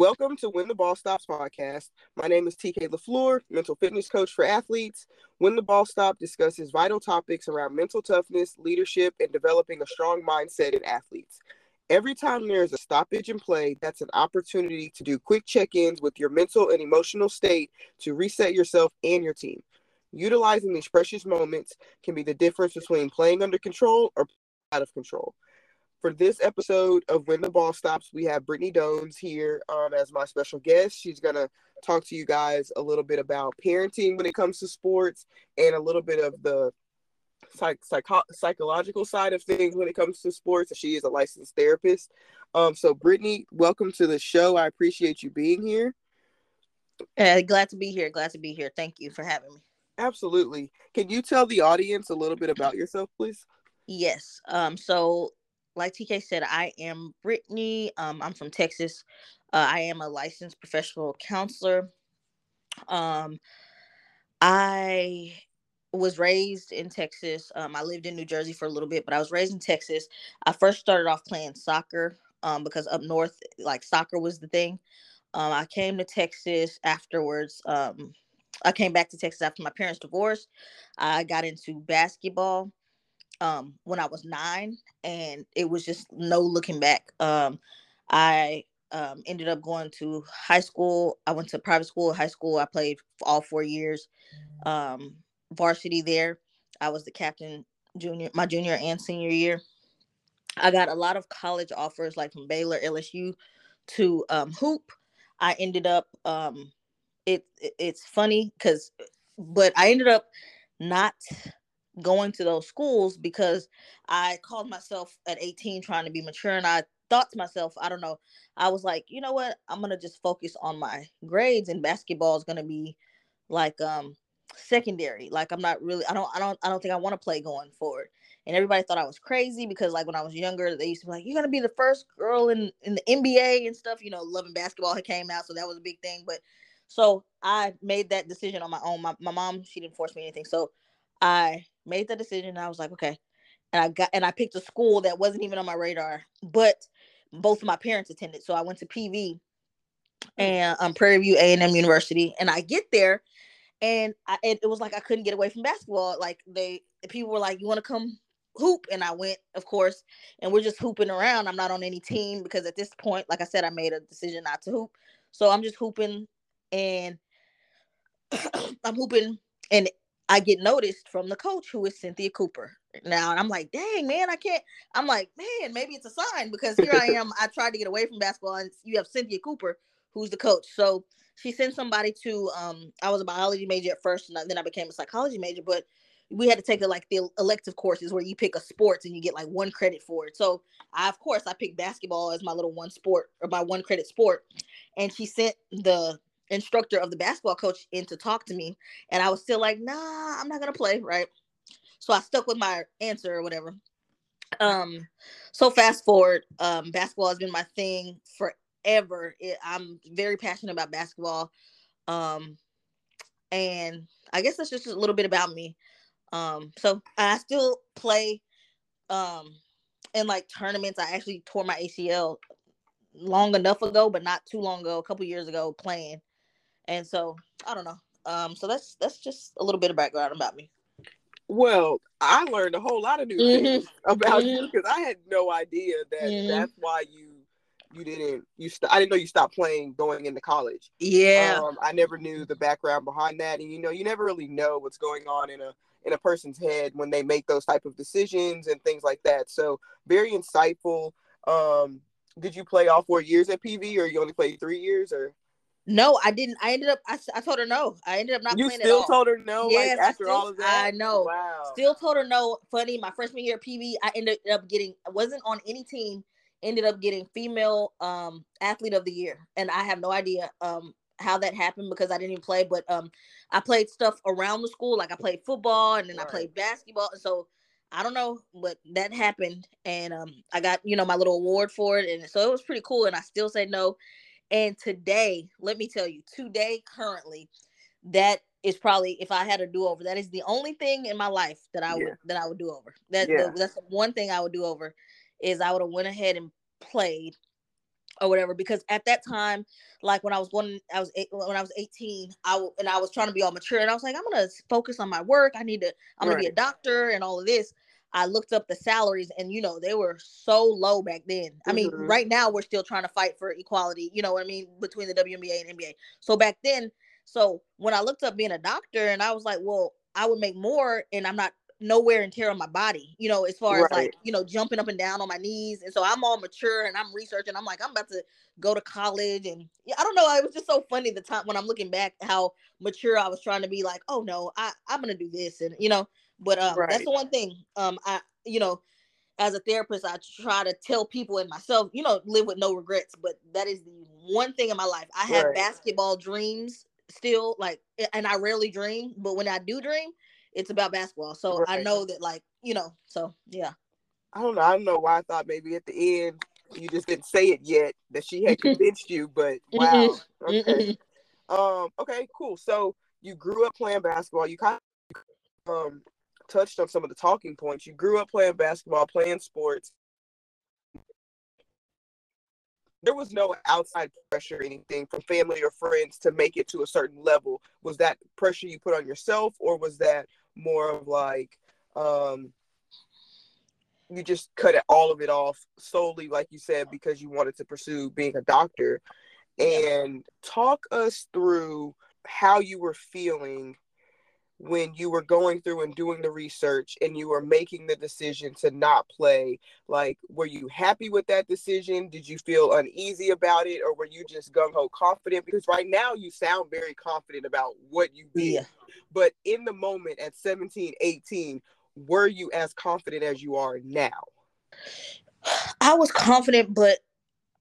Welcome to When the Ball Stops podcast. My name is TK LaFleur, mental fitness coach for athletes. When the Ball Stops discusses vital topics around mental toughness, leadership, and developing a strong mindset in athletes. Every time there is a stoppage in play, that's an opportunity to do quick check ins with your mental and emotional state to reset yourself and your team. Utilizing these precious moments can be the difference between playing under control or out of control for this episode of When the Ball Stops, we have Britni Dones here um, as my special guest. She's going to talk to you guys a little bit about parenting when it comes to sports and a little bit of the psych- psycho- psychological side of things when it comes to sports. She is a licensed therapist. Um, so, Britni, welcome to the show. I appreciate you being here. Uh, glad to be here. Glad to be here. Thank you for having me. Absolutely. Can you tell the audience a little bit about yourself, please? Yes. Um, so like TK said, I am Britni. Um, I'm from Texas. Uh, I am a licensed professional counselor. Um, I was raised in Texas. Um, I lived in New Jersey for a little bit, but I was raised in Texas. I first started off playing soccer um, because up north, like soccer was the thing. Um, I came to Texas afterwards. Um, I came back to Texas after my parents' divorce. I got into basketball um, when I was nine, and it was just no looking back. Um, I um, ended up going to high school. I went to private school, high school. I played all four years, um, varsity there. I was the captain junior, my junior and senior year. I got a lot of college offers, like from Baylor, LSU, to um, hoop. I ended up. Um, it, it it's funny because, but I ended up not going to those schools because I called myself at 18 trying to be mature and I thought to myself, I don't know, I was like, you know what? I'm going to just focus on my grades and basketball is going to be like um secondary. Like I'm not really I don't I don't I don't think I want to play going forward. And everybody thought I was crazy because like when I was younger, they used to be like, You're gonna be the first girl in in the NBA and stuff, you know, Love and Basketball had came out, so that was a big thing. But so I made that decision on my own. My, my mom, she didn't force me anything. So I made the decision. I was like, okay. And I got and I picked a school that wasn't even on my radar, but both of my parents attended. So I went to PV hmm. and um Prairie View A and M University, and I get there, and I it, it was like I couldn't get away from basketball. Like they the people were like, "You want to come hoop?" And I went, of course, and we're just hooping around. I'm not on any team because at this point, like I said, I made a decision not to hoop, so I'm just hooping, and I'm hooping, and I get noticed from the coach who is Cynthia Cooper. Now And I'm like, dang man, I can't. I'm like, man, maybe it's a sign because here I am. I tried to get away from basketball, and you have Cynthia Cooper, who's the coach. So she sent somebody to. Um, I was a biology major at first, and then I became a psychology major. But we had to take the like the elective courses where you pick a sports and you get like one credit for it. So I, of course, I picked basketball as my little one sport or my one credit sport. And she sent the instructor of the basketball coach in to talk to me, and I was still like, nah, I'm not gonna play, right? So I stuck with my answer or whatever. Um, so fast forward, um, basketball has been my thing forever. It, I'm very passionate about basketball, um, and I guess that's just a little bit about me. Um, so I still play, um, in like tournaments. I actually tore my ACL long enough ago, but not too long ago, a couple years ago, playing. And so I don't know. Um, so that's that's just a little bit of background about me. Well, I learned a whole lot of new mm-hmm. things about mm-hmm. you because I had no idea that mm-hmm. that's why you you didn't you st- I didn't know you stopped playing going into college. Yeah. Um, I never knew the background behind that, and you know, you never really know what's going on in a in a person's head when they make those type of decisions and things like that. So very insightful. Um, did you play all four years at PV, or you only played three years, or? No, I didn't. I ended up. I, I told her no. I ended up not. Playing. You playing still told her no. Yes, like after still, all of that. I know. Wow. Still told her no. Funny. My freshman year at PV, I ended up getting. I wasn't on any team. Ended up getting female um athlete of the year, and I have no idea um how that happened because I didn't even play. But um, I played stuff around the school. Like I played football, and then right. I played basketball. So I don't know, but that happened, and um, I got you know my little award for it, and so it was pretty cool. And I still say no. And today, let me tell you, today, currently, that is probably if I had a do over, that is the only thing in my life that I would yeah. that I would do over. That yeah. that's the one thing I would do over is I would have went ahead and played or whatever because at that time like when i was going i was eight, when i was 18 i w- and i was trying to be all mature and i was like i'm gonna focus on my work i need to i'm gonna be a doctor and all of this i looked up the salaries and you know they were so low back then i mean Mhm. right now we're still trying to fight for equality you know what i mean between the WNBA and nba so back then so when i looked up being a doctor and i was like well i would make more and i'm not nowhere and tear on my body, you know, as far as like, you know, jumping up and down on my knees. And so I'm all mature and I'm researching. I'm like, I'm about to go to college. And yeah, I don't know. It was just so funny the time when I'm looking back how mature I was trying to be like, oh no, I, I'm gonna do this. And you know, but um that's the one thing. Um I you know, as a therapist, I try to tell people and myself, you know, live with no regrets. But that is the one thing in my life. I have Right. basketball dreams still, like, and I rarely dream, but when I do dream, it's about basketball. So I know that, like, you know, so yeah. I don't know. I don't know why I thought maybe at the end you just didn't say it yet that she had convinced you, but wow. Okay. Um. Okay. Cool. So you grew up playing basketball. You kind of um touched on some of the talking points. You grew up playing basketball, playing sports. There was no outside pressure or anything from family or friends to make it to a certain level. Was that pressure you put on yourself, or was that more of like um you just cut it, all of it off solely, like you said, because you wanted to pursue being a doctor? And talk us through how you were feeling when you were going through and doing the research and you were making the decision to not play like were you happy with that decision did you feel uneasy about it or were you just gung-ho confident because right now you sound very confident about what you did Yeah. but in the moment at 17 18 were you as confident as you are now I was confident, but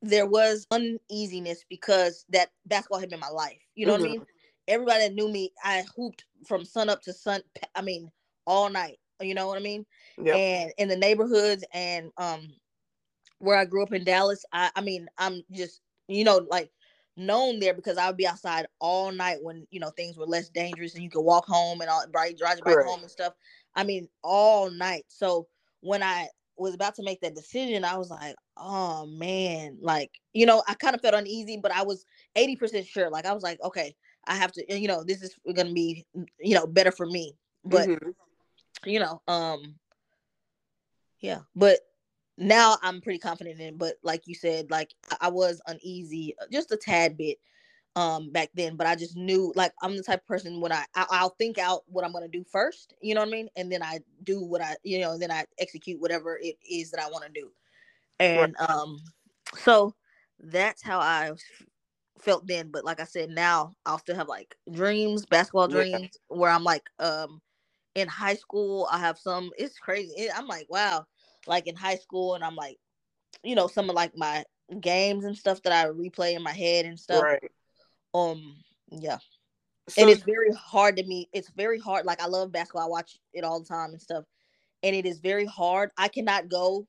there was uneasiness because that basketball had been my life. You know what I Mhm. mean? Everybody that knew me, I hooped from sun up to sun. I mean, all night. You know what I mean? yep And in the neighborhoods and um, where I grew up in Dallas, I, I mean, I'm just you know like known there because I would be outside all night when you know things were less dangerous and you could walk home and all right, drive your bike home and stuff. I mean, all night. So when I was about to make that decision, I was like, oh man, like, you know, I kind of felt uneasy, but I was 80% sure. Like, I was like, okay, I have to, you know, this is gonna be, you know, better for me. But Mhm. you know, um, yeah, but now I'm pretty confident in. But like you said, like I- was uneasy just a tad bit um back then but i just knew like i'm the type of person when i, I i'll think out what i'm going to do first you know what i mean and then i do what i you know then i execute whatever it is that i want to do and um so that's how i felt then but like i said now i'll still have like dreams basketball Yeah. dreams where i'm like um in high school i have some it's crazy It- i'm like wow like in high school and i'm like you know some of like my games and stuff that i replay in my head and stuff. Right. Um yeah. So and it's very hard to me it's very hard like i love basketball i watch it all the time and stuff and it is very hard i cannot go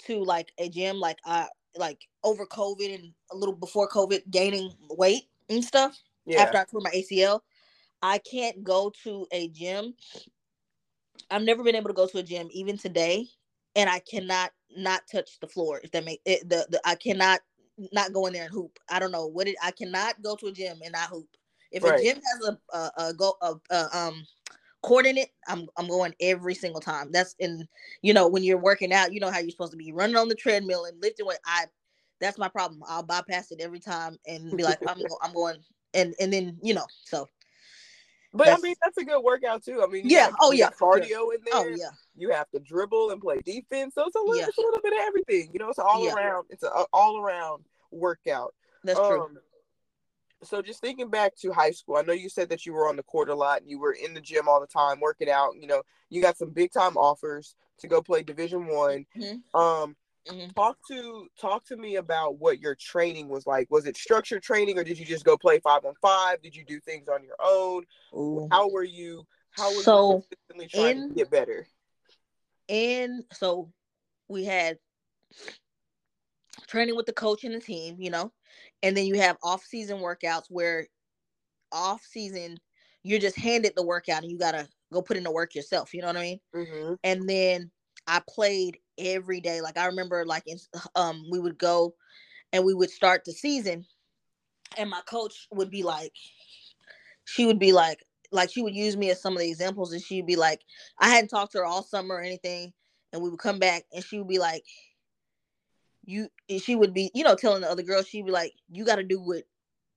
to like a gym like i like over covid and a little before covid gaining weight and stuff yeah. after i tore my acl i can't go to a gym. I've never been able to go to a gym even today and i cannot not touch the floor if that make it the, the i cannot not go in there and hoop. I don't know what it i cannot go to a gym and not hoop. If Right. a gym has a a, a go a, a um court in it i'm i'm going every single time that's in you know when you're working out you know how you're supposed to be running on the treadmill and lifting weight i that's my problem i'll bypass it every time and be like i'm go, i'm going and and then you know so but i mean that's a good workout too i mean Yeah. got- Oh, yeah, got for sure. cardio in there oh yeah you have to dribble and play defense. So it's a little, Yeah. it's a little bit of everything. You know, it's all Yeah. around. It's an all around workout. that's true Um, so just thinking back to high school, I know you said that you were on the court a lot and you were in the gym all the time working out. You know, you got some big time offers to go play Division One. Mhm. Um, Mhm. talk to talk to me about what your training was like. Was it structured training or did you just go play five on five? Did you do things on your own? Ooh. How were you? How were So, you consistently trying in- to get better? and so we had training with the coach and the team, you know, and then you have off season workouts where off season you're just handed the workout and you gotta go put in the work yourself. You know what I mean? Mm-hmm. And then I played every day. Like I remember, like in, um, we would go and we would start the season and my coach would be like she would be like like she would use me as some of the examples and she'd be like i hadn't talked to her all summer or anything and we would come back and she would be like you she would be you know telling the other girls she'd be like you got to do what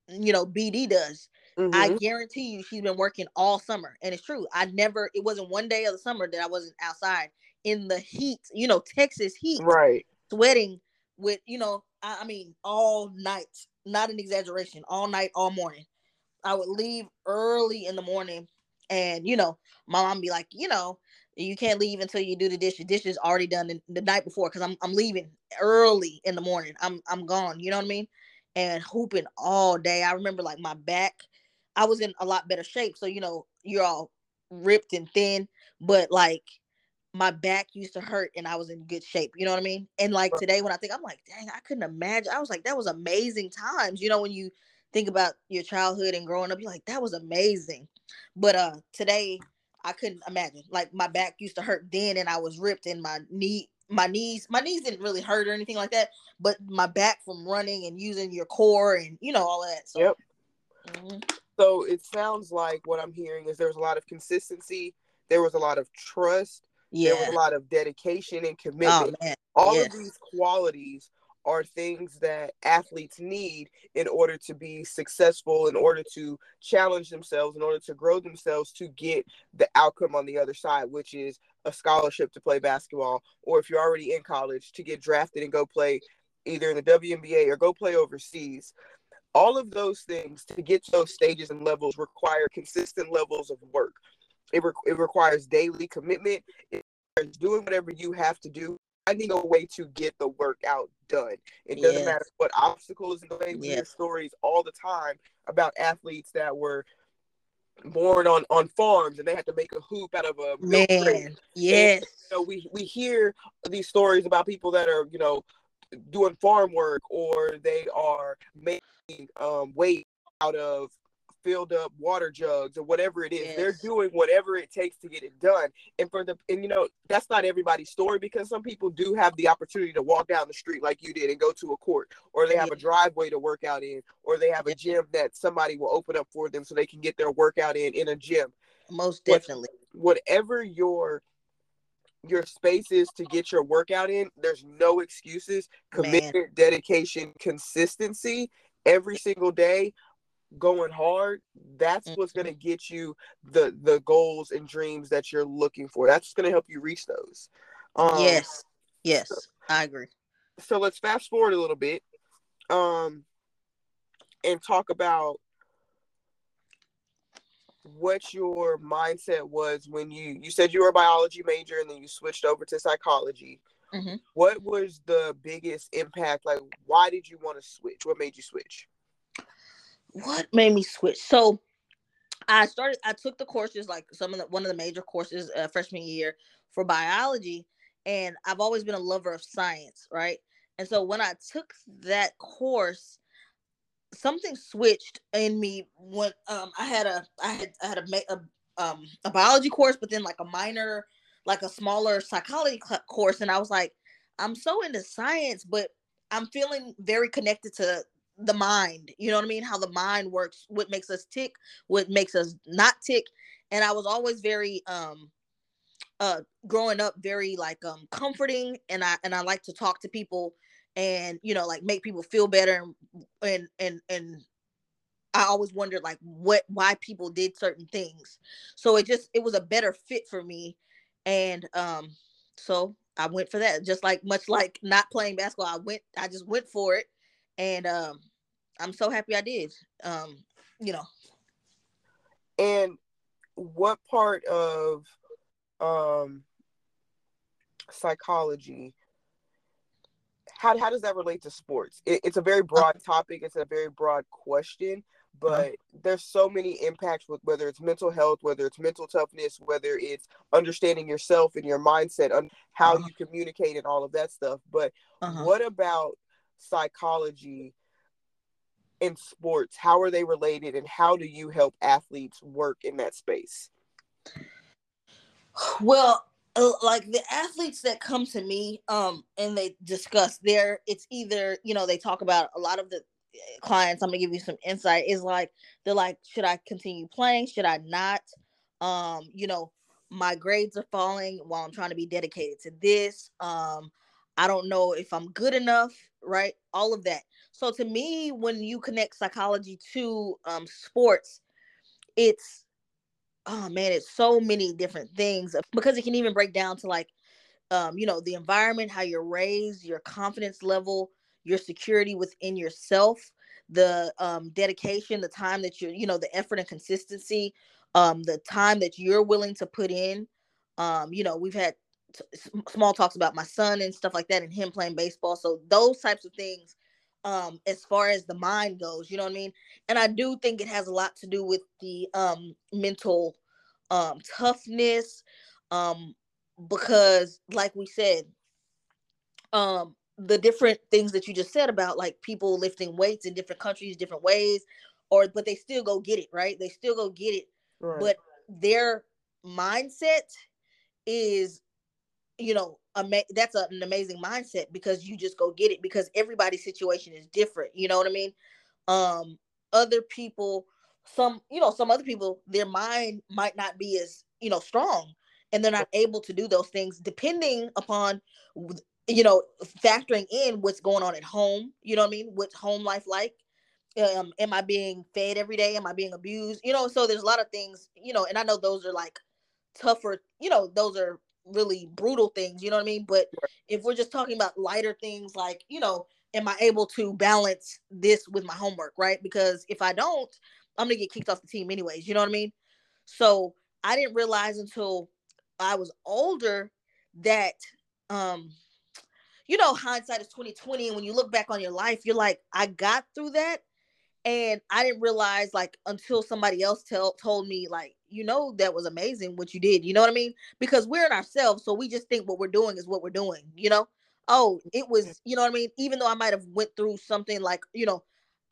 you know bd does. Mm-hmm. i guarantee you she's been working all summer and it's true i never it wasn't one day of the summer that i wasn't outside in the heat you know texas heat right. sweating with you know I, I mean all night not an exaggeration all night all morning. I would leave early in the morning and you know my mom be like you know you can't leave until you do the dishes. Dishes is already done the, the night before because I'm I'm leaving early in the morning. I'm I'm gone. You know what I mean? And hooping all day. I remember like my back. I was in a lot better shape. So you know you're all ripped and thin, but like my back used to hurt and I was in good shape. You know what I mean? And like today when I think I'm like, dang, I couldn't imagine. I was like, that was amazing times. You know when you think about your childhood and growing up, you're like, that was amazing. But uh today I couldn't imagine. Like my back used to hurt then, and I was ripped, and my knee, my knees, my knees didn't really hurt or anything like that, but my back from running and using your core and you know all that. So. Yep. Mm-hmm. So it sounds like what I'm hearing is there was a lot of consistency. There was a lot of trust. Yeah. There was a lot of dedication and oh, commitment. Oh, all yes. of these qualities are things that athletes need in order to be successful, in order to challenge themselves, in order to grow themselves to get the outcome on the other side, which is a scholarship to play basketball, or if you're already in college, to get drafted and go play either in the WNBA or go play overseas. All of those things to get to those stages and levels require consistent levels of work. It, re- it requires daily commitment. It requires doing whatever you have to do finding a way to get the workout done. It doesn't yes. matter what obstacles in the way. We yes. hear stories all the time about athletes that were born on on farms and they had to make a hoop out of a man. Yes. And, you know, we we hear these stories about people that are you know doing farm work or they are making um, weight out of filled up water jugs or whatever it is. Yes. They're doing whatever it takes to get it done. And for the and you know, that's not everybody's story because some people do have the opportunity to walk down the street like you did and go to a court, or they have yeah. a driveway to work out in, or they have a gym that somebody will open up for them so they can get their workout in in a gym. Most definitely. What, whatever your your space is to get your workout in, there's no excuses. Commitment, Man. dedication, consistency every single day going hard that's mm-hmm. what's going to get you the the goals and dreams that you're looking for. That's going to help you reach those. Um, yes yes so, i agree. so let's fast forward a little bit um and talk about what your mindset was when you you said you were a biology major and then you switched over to psychology. Mm-hmm. what was the biggest impact? Like why did you want to switch? What made you switch what made me switch? So I started. I took the courses like some of the one of the major courses uh, freshman year for biology, and I've always been a lover of science, right? And so when I took that course, something switched in me when um I had a I had I had a, a um a biology course, but then like a minor, like a smaller psychology course, and I was like, I'm so into science, but I'm feeling very connected to the mind you know what i mean how the mind works what makes us tick what makes us not tick and i was always very um uh growing up very like um comforting and i and i like to talk to people and you know like make people feel better and and and, and I always wondered like what why people did certain things. So it just it was a better fit for me. And um so I went for that. Just like much like not playing basketball, I went I just went for it. And um I'm so happy I did. Um, you know. And what part of um psychology how, how does that relate to sports it, it's a very broad topic it's a very broad question but uh-huh. there's so many impacts with whether it's mental health whether it's mental toughness whether it's understanding yourself and your mindset and how uh-huh. you communicate and all of that stuff but uh-huh. what about psychology in sports how are they related and how do you help athletes work in that space? Well uh, like the athletes that come to me um and they discuss their it's either you know they talk about a lot of the eh, clients i'm gonna give you some insight is like they're like should i continue playing? Should i not? Um you know my grades are falling while i'm trying to be dedicated to this. Um i don't know if i'm good enough right all of that so to me when you connect psychology to um sports it's oh man, it's so many different things because it can even break down to like, um, you know, the environment, how you're raised, your confidence level, your security within yourself, the um, dedication, the time that you're, you know, the effort and consistency, um, the time that you're willing to put in. Um, you know, we've had t- small talks about my son and stuff like that, and him playing baseball. So those types of things um as far as the mind goes you know what i mean and i do think it has a lot to do with the um mental um toughness um because like we said um the different things that you just said about like people lifting weights in different countries different ways or but they still go get it right they still go get it right. but their mindset is you know ama- that's a, an amazing mindset because you just go get it because everybody's situation is different you know what i mean? Um other people some you know some other people their mind might not be as you know strong and they're not able to do those things depending upon you know factoring in what's going on at home you know what i mean? What's home life like? Um am i being fed every day? Am i being abused? You know so there's a lot of things you know and i know those are like tougher you know those are really brutal things, you know what I mean? But if we're just talking about lighter things like, you know, am I able to balance this with my homework, right? Because if I don't, I'm gonna get kicked off the team anyways, you know what I mean? So I didn't realize until I was older that um you know hindsight is 2020 and when you look back on your life you're like I got through that and I didn't realize like until somebody else tell told me like you know that was amazing what you did. You know what I mean? Because we're in ourselves, so we just think what we're doing is what we're doing. You know? Oh, it was. You know what I mean? Even though I might have went through something like you know,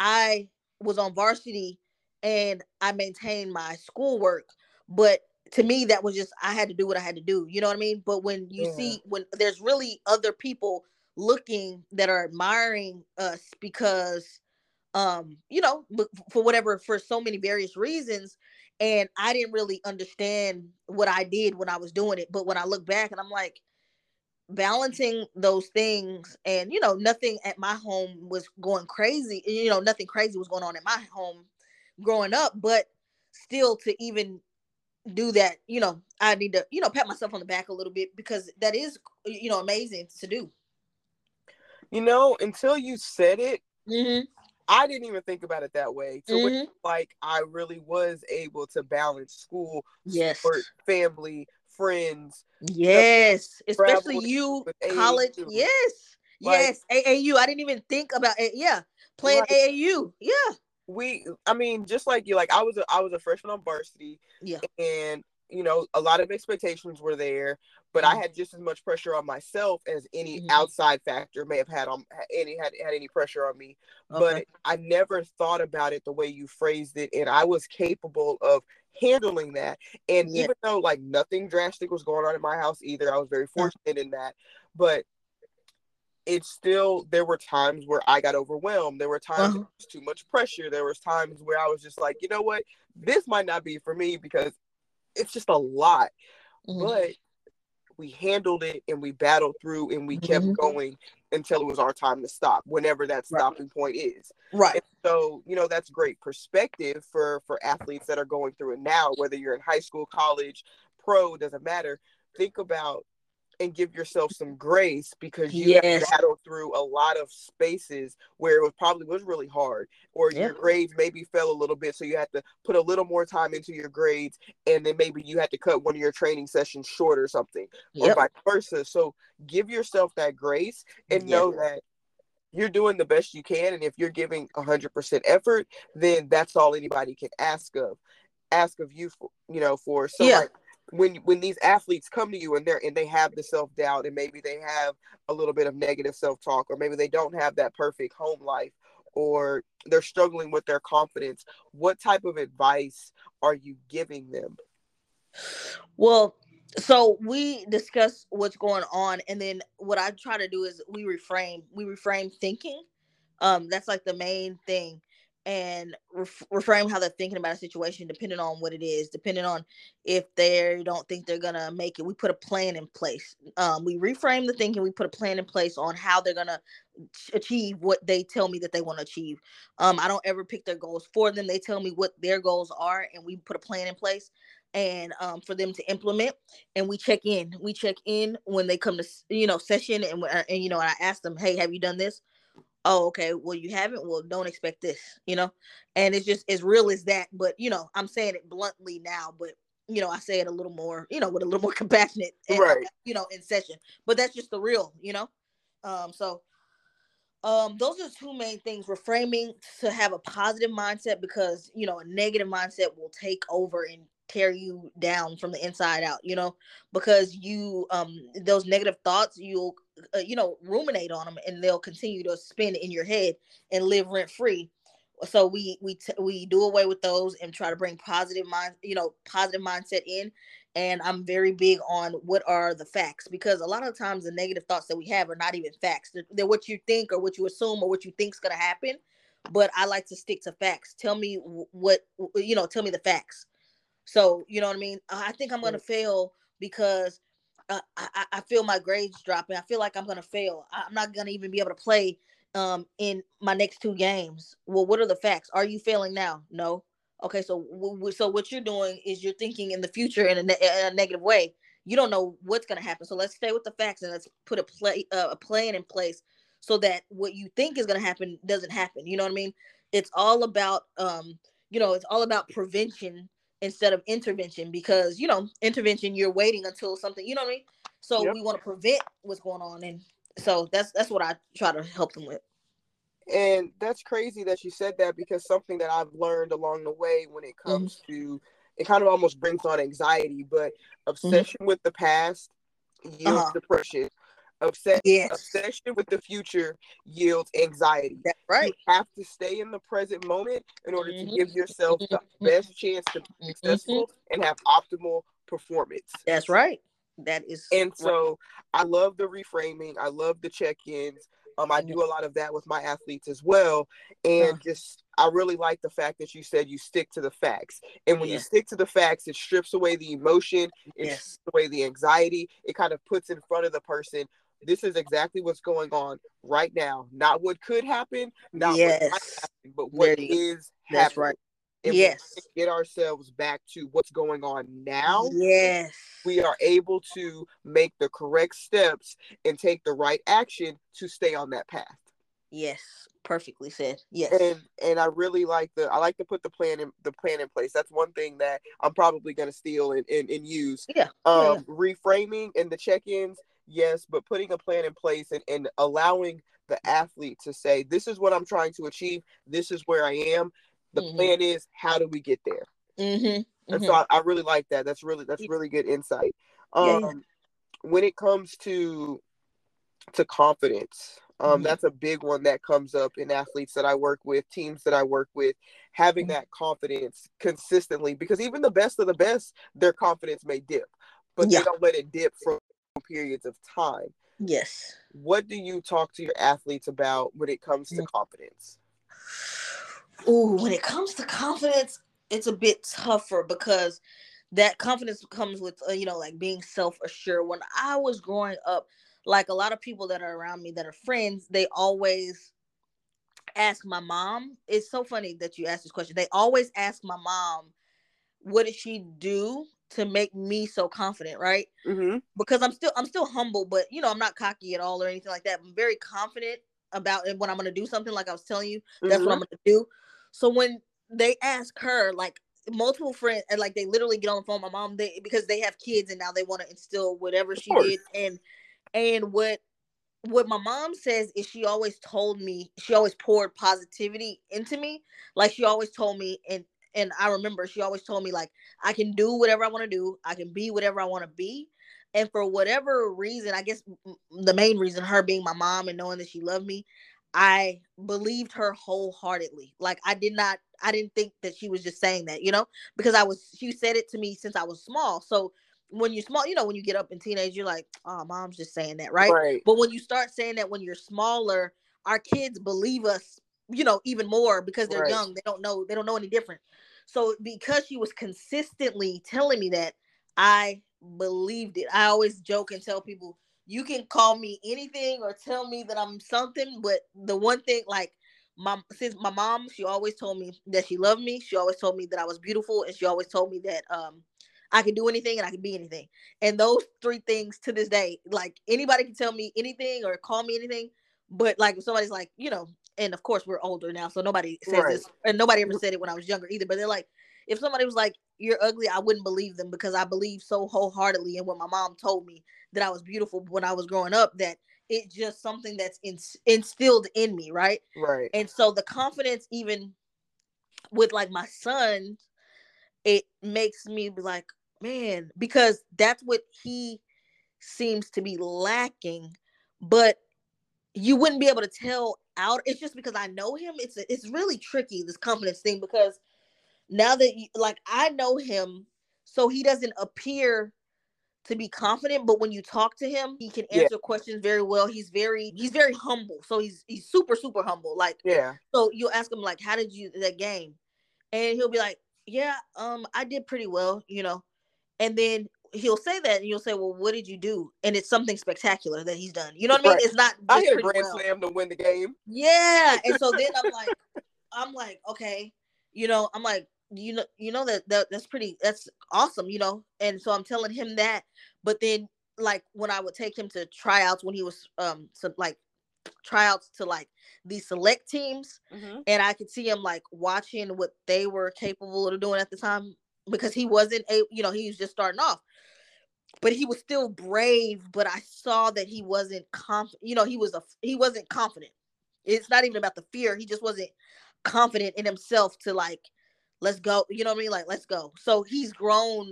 I was on varsity and I maintained my schoolwork, but to me that was just I had to do what I had to do. You know what I mean? But when you yeah. see when there's really other people looking that are admiring us because um you know for whatever for so many various reasons and I didn't really understand what I did when I was doing it. But when I look back and I'm like, balancing those things, and you know, nothing at my home was going crazy. You know, nothing crazy was going on at my home growing up, but still to even do that, you know, I need to, you know, pat myself on the back a little bit because that is, you know, amazing to do. You know, until you said it, mm-hmm. I didn't even think about it that way. So mm-hmm. like I really was able to balance school, yes, sport, family, friends. Yes, especially you college. AAU. Yes. Like, yes, AAU. I didn't even think about it. Yeah, playing like, AAU. Yeah. We, I mean, just like you, like I was, a, I was a freshman on varsity. Yeah. And you know, a lot of expectations were there, but mm-hmm. I had just as much pressure on myself as any mm-hmm. outside factor may have had on any had had any pressure on me. Okay. But I never thought about it the way you phrased it, and I was capable of handling that. And yeah. even though like nothing drastic was going on in my house either, I was very uh-huh. fortunate in that. But it's still there were times where I got overwhelmed. There were times uh-huh. was too much pressure. There was times where I was just like, you know what, this might not be for me because it's just a lot. Mm-hmm. But we handled it and we battled through and we kept mm-hmm. going until it was our time to stop whenever that stopping right. point is right and so you know that's great perspective for for athletes that are going through it now whether you're in high school college pro doesn't matter think about and give yourself some grace because you yes. have battled through a lot of spaces where it was probably was really hard or your grades maybe fell a little bit so you had to put a little more time into your grades and then maybe you had to cut one of your training sessions short or something yep. or vice versa so give yourself that grace and know that you're doing the best you can and if you're giving 100% effort then that's all anybody can ask of ask of you for you know for so yeah. like when when these athletes come to you and they're and they have the self doubt and maybe they have a little bit of negative self talk or maybe they don't have that perfect home life or they're struggling with their confidence what type of advice are you giving them? Well so we discuss what's going on and then what i try to do is we reframe we reframe thinking. Um that's like the main thing and ref- reframe how they're thinking about a situation depending on what it is depending on if they don't think they're gonna make it. We put a plan in place. Um, we reframe the thinking we put a plan in place on how they're gonna achieve what they tell me that they want to achieve. Um, i don't ever pick their goals for them. They tell me what their goals are and we put a plan in place and um, for them to implement and we check in. We check in when they come to you know session and, and you know and i ask them hey have you done this oh okay well you haven't well don't expect this you know? And it's just as real as that but you know i'm saying it bluntly now but you know i say it a little more you know with a little more compassionate and, right. you know in session but that's just the real you know? Um so um those are two main things reframing to have a positive mindset because you know a negative mindset will take over and tear you down from the inside out you know because you um those negative thoughts you'll uh, you know ruminate on them and they'll continue to spin in your head and live rent free so we we t- we do away with those and try to bring positive mind you know positive mindset in. And i'm very big on what are the facts because a lot of times the negative thoughts that we have are not even facts. They're, they're what you think or what you assume or what you think's going to happen but i like to stick to facts. Tell me what you know tell me the facts so you know what I mean. I think I'm gonna fail because uh, I, I feel my grades dropping. I feel like I'm gonna fail. I'm not gonna even be able to play um in my next two games. Well, what are the facts? Are you failing now? No. Okay, so w- so what you're doing is you're thinking in the future in a, ne- in a negative way. You don't know what's gonna happen. So let's stay with the facts and let's put a play uh, a plan in place so that what you think is gonna happen doesn't happen. You know what I mean? It's all about um you know it's all about prevention instead of intervention because you know intervention you're waiting until something you know what I mean. So yep. we want to prevent what's going on, and so that's that's what I try to help them with. And that's crazy that you said that because something that I've learned along the way when it mm-hmm. comes mm-hmm. to it kind of almost brings on anxiety, but mm-hmm. obsession mm-hmm. with the past yields uh-huh. depression. Obsession, yes. obsession with the future yields anxiety. That's right. You have to stay in the present moment in order mm-hmm. to give yourself the mm-hmm. best chance to be mm-hmm. successful mm-hmm. and have optimal performance. That's right. That is. And so I love the reframing. I love the check-ins. Um, I do a lot of that with my athletes as well, and uh, just I really like the fact that you said you stick to the facts. And when yeah. you stick to the facts, it strips away the emotion, it yes. strips away the anxiety. It kind of puts in front of the person this is exactly what's going on right now. Not what could happen, not yes. what might happen, but what is That's happening. right. And yes. get ourselves back to what's going on now. Yes. We are able to make the correct steps and take the right action to stay on that path. Yes, perfectly said. Yes. And and I really like the I like to put the plan in the plan in place. That's one thing that I'm probably gonna steal and, and, and use. Yeah. Um yeah. reframing and the check-ins yes, but putting a plan in place and, and allowing the athlete to say, this is what I'm trying to achieve. This is where I am. The mm-hmm. plan is, how do we get there? Mm-hmm. Mm-hmm. And so I, I, really like that. That's really, that's really good insight. Um, yeah. when it comes to, to confidence, um, mm-hmm. that's a big one that comes up in athletes that I work with, teams that I work with, having mm-hmm. that confidence consistently, because even the best of the best, their confidence may dip, but yeah. they don't let it dip from periods of time. Yes. What do you talk to your athletes about when it comes to mm. confidence? Ooh, when it comes to confidence, it's a bit tougher because that confidence comes with uh, you know like being self-assured. When I was growing up, like a lot of people that are around me that are friends, they always ask my mom. It's so funny that you asked this question. They always ask my mom, what did she do to make me so confident, right? Mm-hmm. Because I'm still I'm still humble, but you know I'm not cocky at all or anything like that. I'm very confident about it when I'm gonna do something. Like I was telling you, that's mm-hmm. what I'm gonna do. So when they ask her, like multiple friends, and like they literally get on the phone, my mom, they because they have kids and now they want to instill whatever she did, and and what what my mom says is she always told me she always poured positivity into me like she always told me and and I remember she always told me like I can do whatever I want to do, I can be whatever I want to be. And for whatever reason, I guess the main reason her being my mom and knowing that she loved me, I believed her wholeheartedly. Like I did not I didn't think that she was just saying that, you know, because I was she said it to me since I was small. So when you're small, you know, when you get up in teenage, you're like, oh, mom's just saying that, right? Right. But when you start saying that when you're smaller, our kids believe us, you know, even more because they're Right. young. They don't know, they don't know any different. So because she was consistently telling me that, I believed it. I always joke and tell people, you can call me anything or tell me that I'm something, but the one thing, like my since my mom, she always told me that she loved me. She always told me that I was beautiful, and she always told me that um I could do anything and I could be anything. And those three things to this day, like anybody can tell me anything or call me anything, but like if somebody's like, you know, and of course we're older now, so nobody says Right. this, and nobody ever said it when I was younger either. But they're like, if somebody was like, "You're ugly," I wouldn't believe them because I believe so wholeheartedly in what my mom told me that I was beautiful when I was growing up. That it's just something that's ins- instilled in me, right? Right. And so the confidence, even with like my son, it makes me be like, man, because that's what he seems to be lacking. But you wouldn't be able to tell out. It's just because I know him. It's it's really tricky this confidence thing because now that you, like I know him, so he doesn't appear to be confident but when you talk to him he can Yeah. answer questions very well he's very he's very humble so he's he's super super humble like Yeah. so you'll ask him like, "How did you that game?" And he'll be like, "Yeah, um, I did pretty well, you know." And then he'll say that, and you'll say, "Well, what did you do?" And it's something spectacular that he's done. You know what I mean? It's not. I hit a grand well. slam to win the game. Yeah, and so then I'm like, I'm like, okay, you know, I'm like, you know, you know that, that that's pretty, that's awesome, you know. And so I'm telling him that, but then like when I would take him to tryouts when he was um some like tryouts to like these select teams, and I could see him like watching what they were capable of doing at the time because he wasn't a you know he was just starting off. But he was still brave but i saw that he wasn't confident you know he was a he wasn't confident. It's not even about the fear. He just wasn't confident in himself to like let's go you know what i mean? Like let's go. So he's grown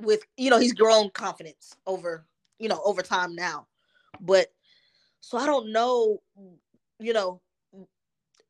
with you know he's grown confidence over you know over time now. But so i don't know you know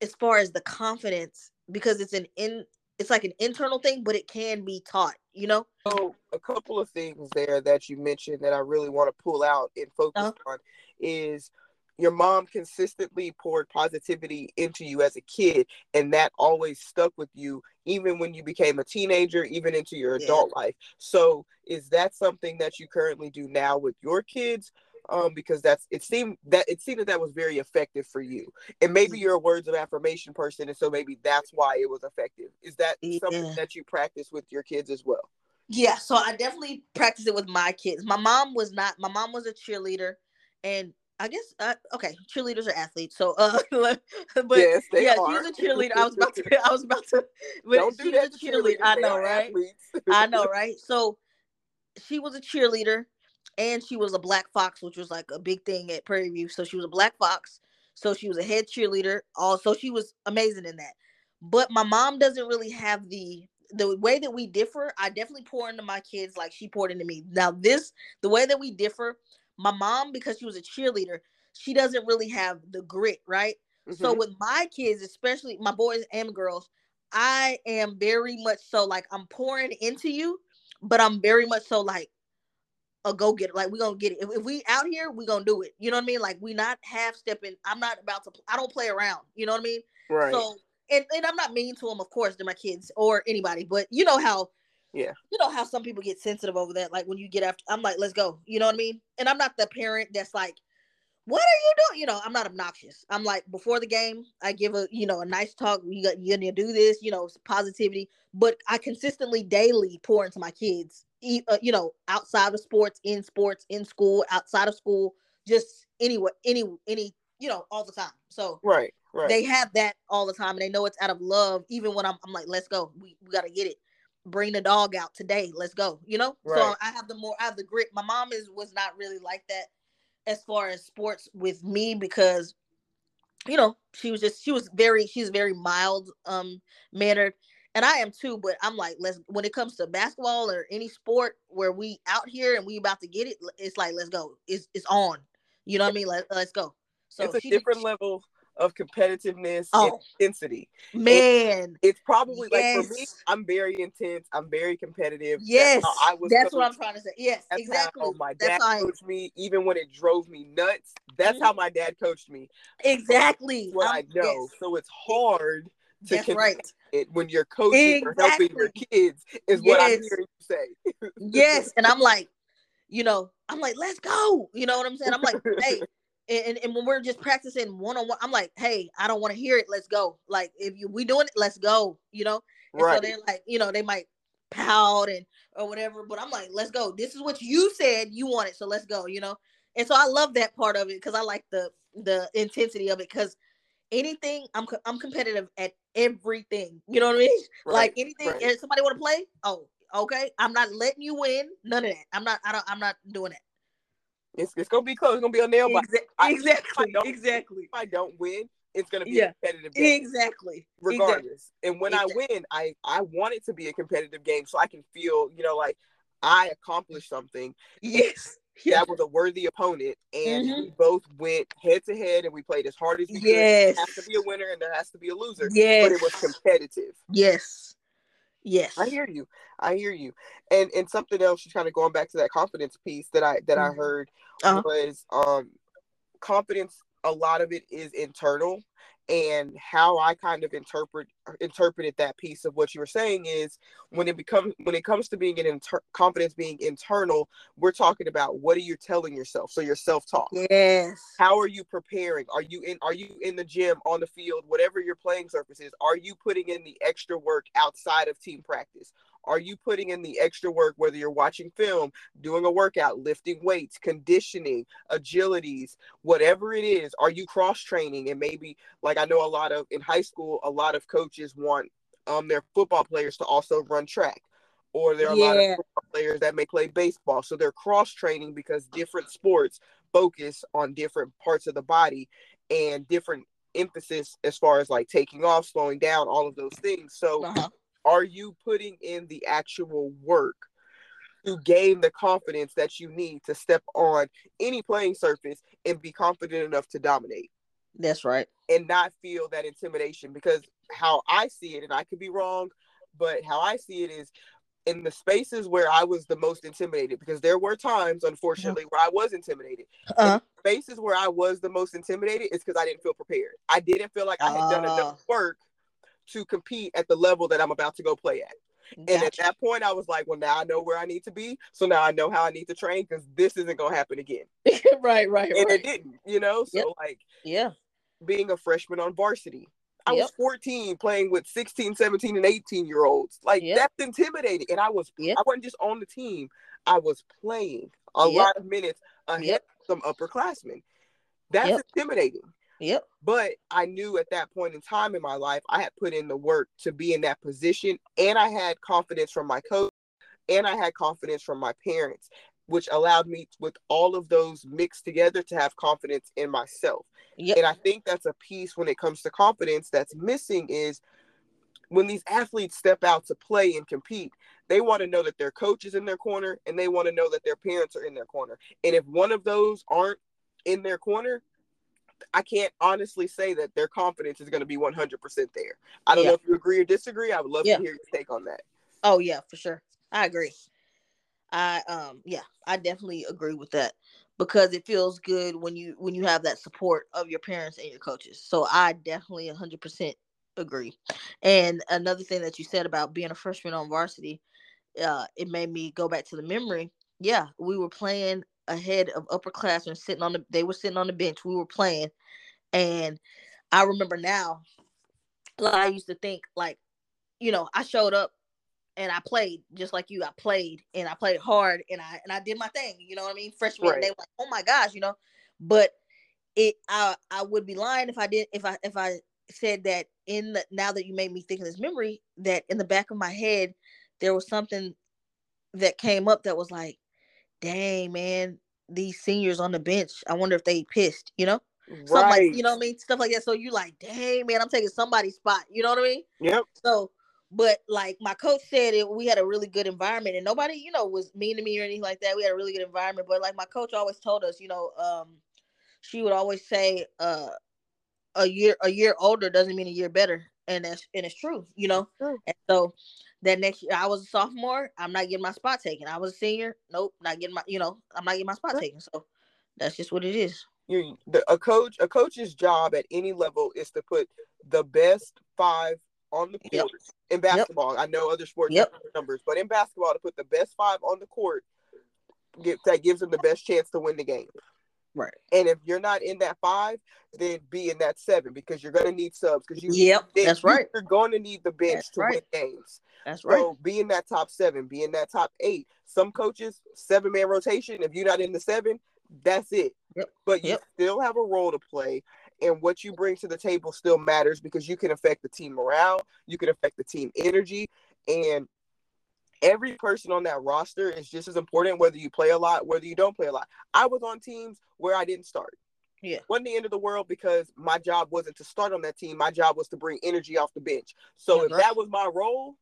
as far as the confidence because it's an in it's like an internal thing but it can be taught you know So a couple of things there that you mentioned that I really want to pull out and focus Uh-huh. on is your mom consistently poured positivity into you as a kid and that always stuck with you even when you became a teenager even into your Yeah. adult life so is that something that you currently do now with your kids um because that's it seemed that it seemed that that was very effective for you and maybe Mm. you're a words of affirmation person and so maybe that's why it was effective is that something that you practice with your kids as well Yeah, so I definitely practice it with my kids. My mom was not. My mom was a cheerleader, and I guess uh, okay, cheerleaders are athletes. So, uh, but yes, yeah, are. she's a cheerleader. I was about to. I was about to. But Don't do that a cheerleader. I know, right? I know, right? So she was a cheerleader and she was a black fox, which was like a big thing at Prairie View. So she was a black fox. So she was a head cheerleader. Also, she was amazing in that. But my mom doesn't really have the the way that we differ. I definitely pour into my kids like she poured into me. Now, this the way that we differ, my mom, because she was a cheerleader, she doesn't really have the grit, right? So Mhm. with my kids, especially my boys and girls, I am very much so like I'm pouring into you, but I'm very much so like a go getter. Like we gonna get it. If, if we out here, we gonna do it. You know what I mean? Like we not half stepping. I'm not about to. I don't play around. You know what I mean? right. So and and I'm not mean to them, of course, they're my kids or anybody. But you know how. Yeah. You know how some people get sensitive over that. Like when you get after, I'm like, let's go. You know what I mean? And I'm not the parent that's like, what are you doing? You know, I'm not obnoxious. I'm like before the game, I give a you know a nice talk. You got you gonna do this, you know, positivity. But I consistently daily pour into my kids. Uh, You know, outside of sports, in sports, in school, outside of school, just anywhere, any any you know, all the time. So right. Right. they have that all the time, and they know it's out of love. Even when I'm, I'm like, let's go. We we gotta get it. Bring the dog out today. Let's go. You know. So I have the more. I have the grit. My mom is was not really like that as far as sports with me because you know she was just she was very she's very mild um mannered and i am too but i'm like let's when it comes to basketball or any sport where we out here and we about to get it it's like let's go it's it's on you know what i mean Let, let's go so it's a she- different she- level of competitiveness Oh. intensity. Man, It's probably like for me, I'm very intense. I'm very competitive. yes, That's I was. that's what I'm trying to say. Yes, That's exactly. how my That's dad I- coached me, even when it drove me nuts. That's Mhm. how my dad coached me. exactly. What I'm- I know. yes, So it's hard to that's right. it when you're coaching or helping your kids, is what I'm hearing you say. Yes, and I'm like, you know, I'm like, let's go. You know what I'm saying? I'm like, hey, and, and when we're just practicing one on one, I'm like, hey, I don't want to hear it. Let's go. Like, if you we doing it, let's go. You know. And so they're like, you know, they might pout and or whatever, but I'm like, let's go. This is what you said you wanted, so let's go. You know. And so I love that part of it because I like the the intensity of it because anything I'm I'm competitive at everything. You know what I mean? Like anything, right. if somebody want to play, oh, okay. I'm not letting you win. None of that. I'm not. I don't. I'm not doing that. It's, it's gonna be close. It's gonna be a nail bite. Exa- I- exactly. exactly. If I don't win, it's gonna be Yeah. a competitive game. Exactly. regardless. And when Exactly. I win, I I want it to be a competitive game so I can feel, you know, like I accomplished something. Yes. That was a worthy opponent, and Mhm. we both went head to head, and we played as hard as we could. Yes. There has to be a winner, and there has to be a loser. Yes. But it was competitive. Yes. Yes. I hear you. I hear you. And and something else, just kind of going back to that confidence piece that I that I Mhm. heard Uh-huh. was um confidence. A lot of it is internal, and how I kind of interpret uh, interpreted that piece of what you were saying is when it becomes when it comes to being an inter- confidence being internal, we're talking about what are you telling yourself? So your self talk. Yes. How are you preparing? Are you in are you in the gym, on the field, whatever your playing surface is? Are you putting in the extra work outside of team practice? Are you putting in the extra work whether you're watching film, doing a workout, lifting weights, conditioning, agilities, whatever it is? Are you cross training and maybe like I know a lot of in high school a lot of coaches want um their football players to also run track or there are a lot of football players that may play baseball. So they're cross training because different sports focus on different parts of the body and different emphasis as far as like taking off, slowing down, all of those things. So Uh-huh. Are you putting in the actual work to gain the confidence that you need to step on any playing surface and be confident enough to dominate? That's right. and not feel that intimidation because how I see it, and I could be wrong, but how I see it is in the spaces where I was the most intimidated because there were times, unfortunately, where I was intimidated. Uh-huh. Spaces where I was the most intimidated is because I didn't feel prepared. I didn't feel like I had done Ah. enough work to compete at the level that I'm about to go play at. And at that point, I was like, well, now I know where I need to be. So now I know how I need to train because this isn't going to happen again. right, right, And right. it didn't, you know? So, Yep. like, Yeah. being a freshman on varsity. I Yep. was 14 playing with 16, 17, and 18 year olds. Like Yep. that's intimidating. And I was. I wasn't just on the team, I was playing a lot of minutes ahead of some upperclassmen. That's intimidating. Yep. But I knew at that point in time in my life, I had put in the work to be in that position, and I had confidence from my coach, and I had confidence from my parents, which allowed me, with all of those mixed together, to have confidence in myself. Yep. And I think that's a piece when it comes to confidence that's missing is when these athletes step out to play and compete, they want to know that their coach is in their corner and they want to know that their parents are in their corner. And if one of those aren't in their corner, I can't honestly say that their confidence is going to be 100% there. I don't Yeah. know if you agree or disagree. I would love Yeah. to hear your take on that. Oh yeah, for sure. I agree. I um yeah, I definitely agree with that because it feels good when you when you have that support of your parents and your coaches. So I definitely 100% agree. And another thing that you said about being a freshman on varsity, uh it made me go back to the memory. Yeah, we were playing ahead of upperclassmen sitting on the they were sitting on the bench. We were playing and I remember now like I used to think like you know, I showed up and I played just like you. I played and I played hard and I and I did my thing. You know what I mean? Freshman, Right. they were like, "Oh my gosh," you know. But it, I I would be lying if I did if I if I said that in the now that you made me think of this memory that in the back of my head there was something that came up that was like, "Dang man, these seniors on the bench. I wonder if they pissed." You know, Right. like you know what I mean, stuff like that. So you like, "Dang man, I'm taking somebody's spot." You know what I mean? Yep. So, but like my coach said, it we had a really good environment, and nobody, you know, was mean to me or anything like that. We had a really good environment. But like my coach always told us, you know, um, she would always say, uh, a year a year older doesn't mean a year better, and that's and it's true, you know. True. And so that next year I was a sophomore, I'm not getting my spot taken. I was a senior, nope, not getting my you know I'm not getting my spot taken. So that's just what it is. You the, a coach a coach's job at any level is to put the best five on the court Yep. in basketball. I know other sports Yep. have numbers, but in basketball, to put the best five on the court, give, that gives them the best chance to win the game. Right. And if you're not in that five, then be in that seven because you're going to need subs because you. Yep, that's right. You're going to need the bench That's to right. win games. That's right. So be in that top seven, be in that top eight. Some coaches seven man rotation. If you're not in the seven, that's it. Yep. But you Yep. still have a role to play, and what you bring to the table still matters because you can affect the team morale, you can affect the team energy, and every person on that roster is just as important whether you play a lot, whether you don't play a lot. I was on teams where I didn't start. Yeah. Wasn't the end of the world because my job wasn't to start on that team. My job was to bring energy off the bench. So Yeah, if right. that was my role,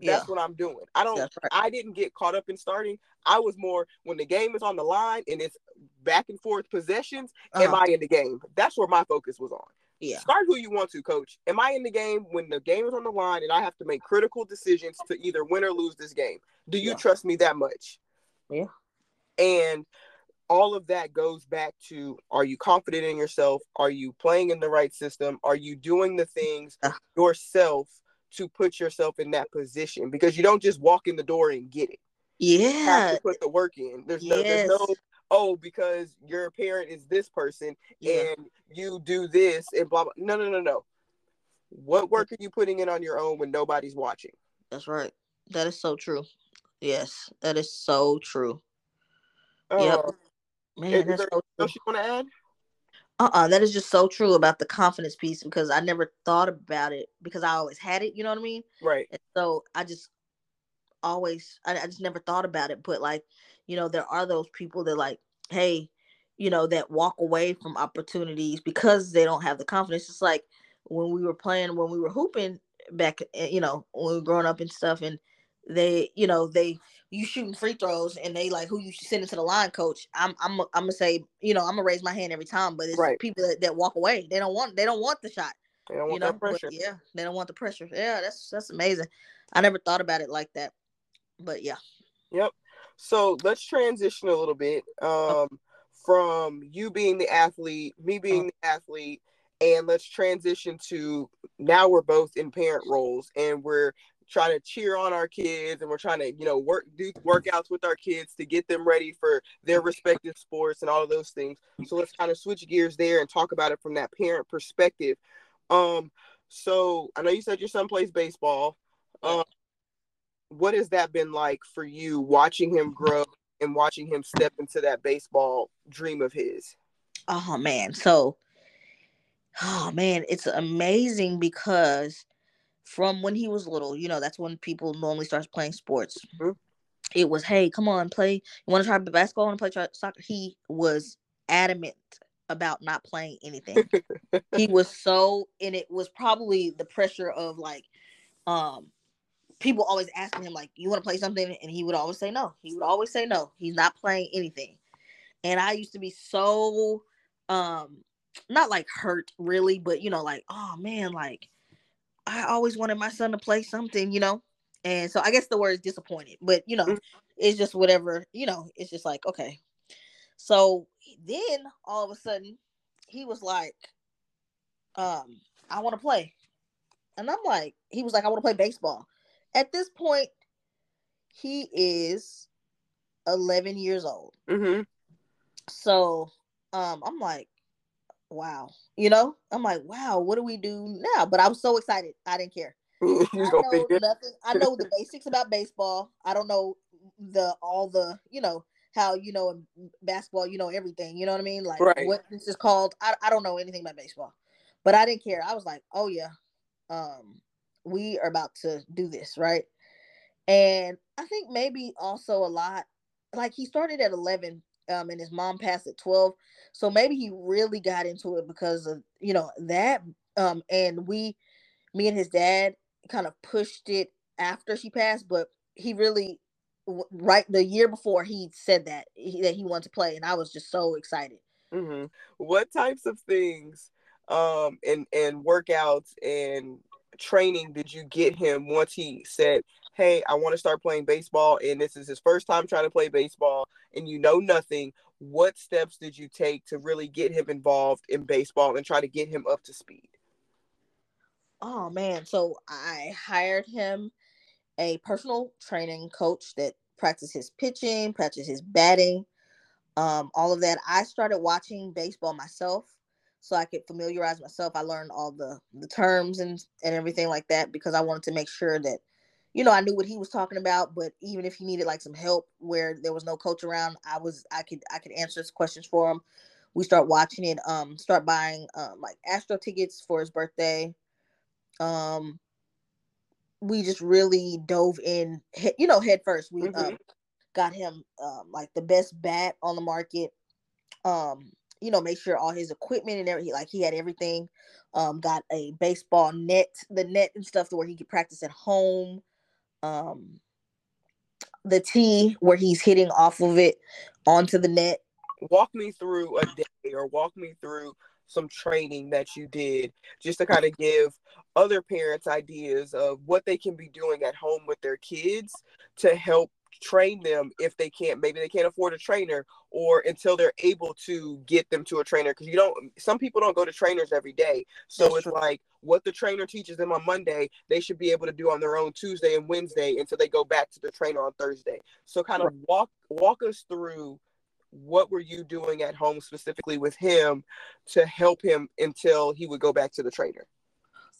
yeah, that's what I'm doing. I don't right. I didn't get caught up in starting. I was more when the game is on the line and it's back and forth possessions, am Uh-huh. I in the game? That's where my focus was on. Yeah. Start who you want to, coach. Am I in the game when the game is on the line and I have to make critical decisions to either win or lose this game? Do you Yeah. trust me that much? Yeah. And all of that goes back to are you confident in yourself? Are you playing in the right system? Are you doing the things yourself to put yourself in that position? Because you don't just walk in the door and get it. You have Yeah. to put the work in. There's no there's no. Oh because your parent is this person Yeah. and you do this and blah blah. No no no no. What work are you putting in on your own when nobody's watching? That's right. That is so true. Yes, that is so true. Uh, Yep. is Man, there that's so anything true. else you want to add? Uh-uh, that is just so true about the confidence piece because I never thought about it because I always had it, you know what I mean? Right. And so I just always I, I just never thought about it. But like, you know, there are those people that like, hey, you know, that walk away from opportunities because they don't have the confidence. It's like when we were playing, when we were hooping back, eh, you know, when we were growing up and stuff, and they, you know, they you shooting free throws and they like who you send into the line coach. I'm I'm I'm gonna say, you know, I'm gonna raise my hand every time, but it's Right. people that, that walk away. They don't want they don't want the shot They don't you want know that pressure. But yeah they don't want the pressure yeah that's that's amazing i never thought about it like that but yeah Yep. So let's transition a little bit um, from you being the athlete, me being the athlete, and let's transition to now we're both in parent roles and we're trying to cheer on our kids and we're trying to you know work do workouts with our kids to get them ready for their respective sports and all of those things. So let's kind of switch gears there and talk about it from that parent perspective. Um so i know you said your son plays baseball um what has that been like for you watching him grow and watching him step into that baseball dream of his? Oh man. So oh man it's amazing because from when he was little you know that's when people normally start playing sports. Mhm. it was hey come on play. You want to try basketball? Want to play try soccer? He was adamant about not playing anything. He was so and it was probably the pressure of like um people always asking him like you want to play something? And he would always say no. He would always say no. He's not playing anything. And i used to be so um not like hurt really but you know like oh man like i always wanted my son to play something you know? And so i guess the word is disappointed but you know it's just whatever you know it's just like okay. So then all of a sudden he was like um i want to play. And i'm like he was like i want to play baseball at this point he is 11 years old mm-hmm. so um i'm like wow you know i'm like wow what do we do now but i was so excited i didn't care I know nothing. I know the basics about baseball. I don't know the all the you know how you know in basketball you know everything. You know what I mean? Like Right. what this is called. I I don't know anything about baseball, but I didn't care. I was like, oh yeah, um, we are about to do this right. And I think maybe also a lot like he started at eleven. Um, and his mom passed at 12 so maybe he really got into it because of you know that um and we me and his dad kind of pushed it after she passed, but he really right the year before he said that he, that he wanted to play, and I was just so excited. hmm What types of things um and and workouts and training did you get him once he said hey i want to start playing baseball and this is his first time trying to play baseball and you know nothing what steps did you take to really get him involved in baseball and try to get him up to speed? Oh man. So i hired him a personal training coach that practiced his pitching practiced his batting um, all of that. I started watching baseball myself so I could familiarize myself. I learned all the the terms and and everything like that because I wanted to make sure that you know I knew what he was talking about. But even if he needed like some help where there was no coach around, I was I could I could answer his questions for him. We start watching it. Um, start buying um like Astro tickets for his birthday. Um, we just really dove in, you know, head first. We mm-hmm. um got him um like the best bat on the market. Um, you know, make sure all his equipment and everything, like he had everything. Um, got a baseball net, the net and stuff to where he could practice at home. Um, the tee where he's hitting off of it onto the net. Walk me through a day or walk me through some training that you did just to kind of give other parents ideas of what they can be doing at home with their kids to help train them if they can't maybe they can't afford a trainer or until they're able to get them to a trainer because you don't some people don't go to trainers every day. So That's it's true. like what the trainer teaches them on monday they should be able to do on their own tuesday and wednesday until they go back to the trainer on thursday. So kind of walk walk us through what were you doing at home specifically with him to help him until he would go back to the trainer?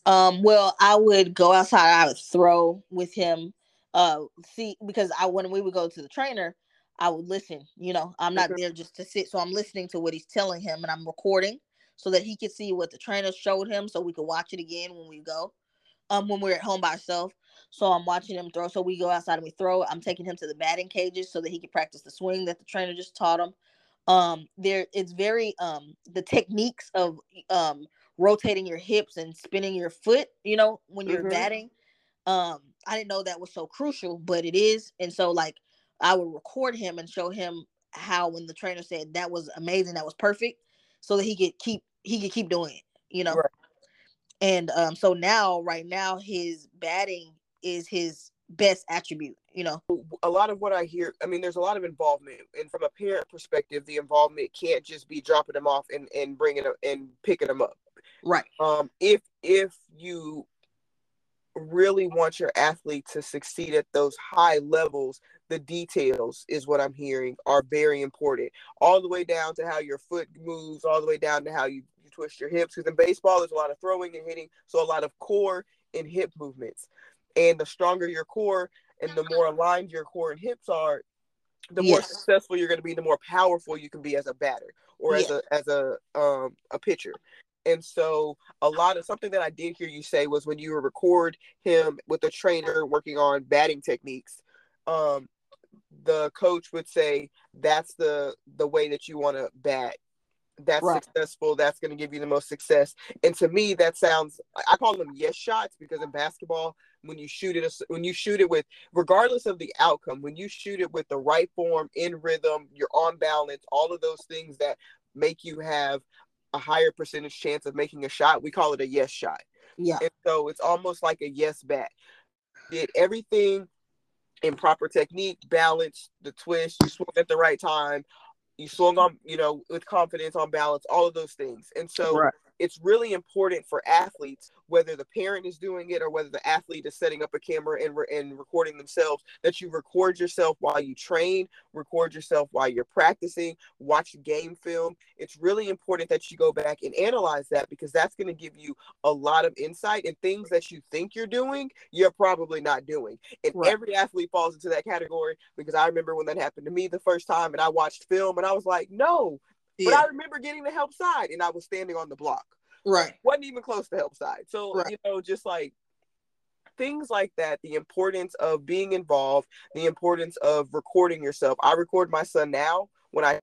Um well i would go outside i would throw with him uh see because I when we would go to the trainer, I would listen. You know, I'm not there just to sit, so I'm listening to what he's telling him, and I'm recording so that he could see what the trainer showed him, so we could watch it again when we go. Um, when we're at home by ourselves. So I'm watching him throw. So we go outside and we throw. I'm taking him to the batting cages so that he can practice the swing that the trainer just taught him. Um, there it's very um the techniques of um rotating your hips and spinning your foot, you know, when you're mm-hmm. batting um i didn't know that was so crucial but it is. And so like i would record him and show him how when the trainer said that was amazing that was perfect so that he could keep he could keep doing it you know? Right. and um so now right now his batting is his best attribute you know? A lot of what i hear i mean there's a lot of involvement and from a parent perspective the involvement can't just be dropping them off and and bringing them and picking them up. Right. Um if if you really want your athlete to succeed at those high levels, the details is what I'm hearing are very important. All the way down to how your foot moves, all the way down to how you, you twist your hips. Because in baseball, there's a lot of throwing and hitting, so a lot of core and hip movements. And the stronger your core and the more aligned your core and hips are, the yes. more successful you're going to be, the more powerful you can be as a batter or as a as a um a pitcher. And so a lot of something that I did hear you say was when you record him with a trainer working on batting techniques, um, the coach would say that's the the way that you want to bat. That's right. successful. That's going to give you the most success. And to me, that sounds. I call them yes shots because in basketball, when you shoot it, when you shoot it with, regardless of the outcome, when you shoot it with the right form, in rhythm, you're on balance, all of those things that make you have a higher percentage chance of making a shot, we call it a yes shot. Yeah. And so it's almost like a yes bat. Did everything in proper technique, balance, the twist, you swung at the right time, you swung on, you know, with confidence on balance, all of those things. And so right it's really important for athletes, whether the parent is doing it or whether the athlete is setting up a camera and, re- and recording themselves, that you record yourself while you train, record yourself while you're practicing, watch game film. It's really important that you go back and analyze that because that's going to give you a lot of insight and things that you think you're doing, you're probably not doing. And right. every athlete falls into that category because I remember when that happened to me the first time and I watched film and I was like, no, yeah. But I remember getting the help side and I was standing on the block. Right. Wasn't even close to help side. So, right. you know, just like things like that, the importance of being involved, the importance of recording yourself. I record my son now when I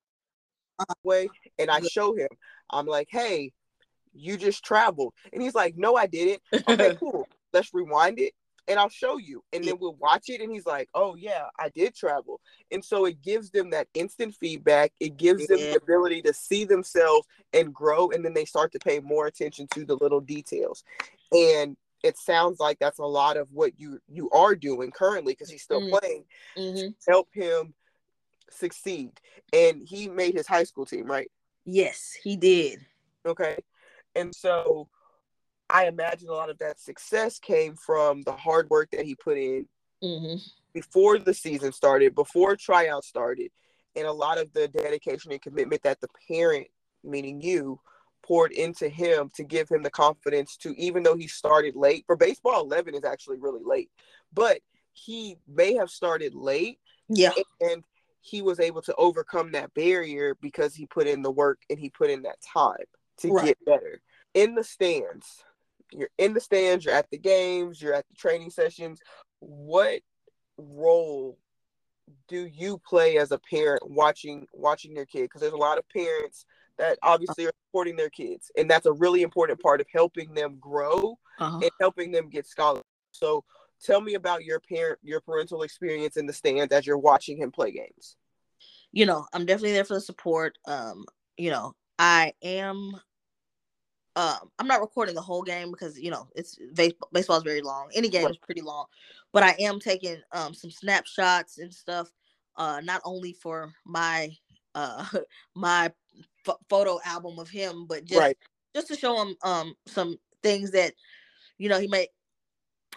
uh-huh. way and I show him. I'm like, hey, you just traveled. And he's like, no, I didn't. Okay, cool. Let's rewind it. And I'll show you. And then we'll watch it. And he's like, oh, yeah, I did travel. And so it gives them that instant feedback. It gives them the ability to see themselves and grow. And then they start to pay more attention to the little details. And it sounds like that's a lot of what you you are doing currently because he's still mm-hmm. playing mm-hmm. help him succeed and he made his high school team right yes he did okay and so I imagine a lot of that success came from the hard work that he put in mm-hmm. before the season started, before tryout started, and a lot of the dedication and commitment that the parent, meaning you, poured into him to give him the confidence to, even though he started late. For baseball, 11 is actually really late, but he may have started late. Yeah. And he was able to overcome that barrier because he put in the work and he put in that time to right. get better. In the stands, you're in the stands, you're at the games, you're at the training sessions. What role do you play as a parent watching watching your kid? Because there's a lot of parents that obviously are supporting their kids, and that's a really important part of helping them grow uh-huh. and helping them get scholarships. So, tell me about your parent, your parental experience in the stands as you're watching him play games. You know, I'm definitely there for the support. Um, you know, I am um, I'm not recording the whole game because you know it's baseball is very long. Any game is pretty long, but I am taking um, some snapshots and stuff. Uh, not only for my uh, my f- photo album of him, but just right. just to show him um, some things that you know he may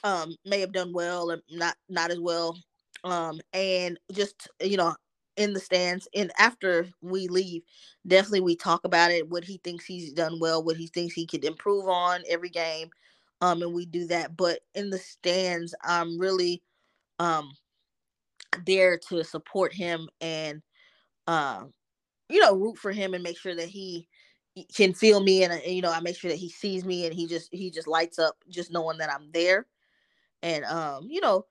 um, may have done well and not not as well. Um, and just you know in the stands and after we leave definitely we talk about it what he thinks he's done well what he thinks he could improve on every game um and we do that. But in the stands i'm really um there to support him and uh you know root for him and make sure that he can feel me and, and you know i make sure that he sees me and he just he just lights up just knowing that i'm there. And um you know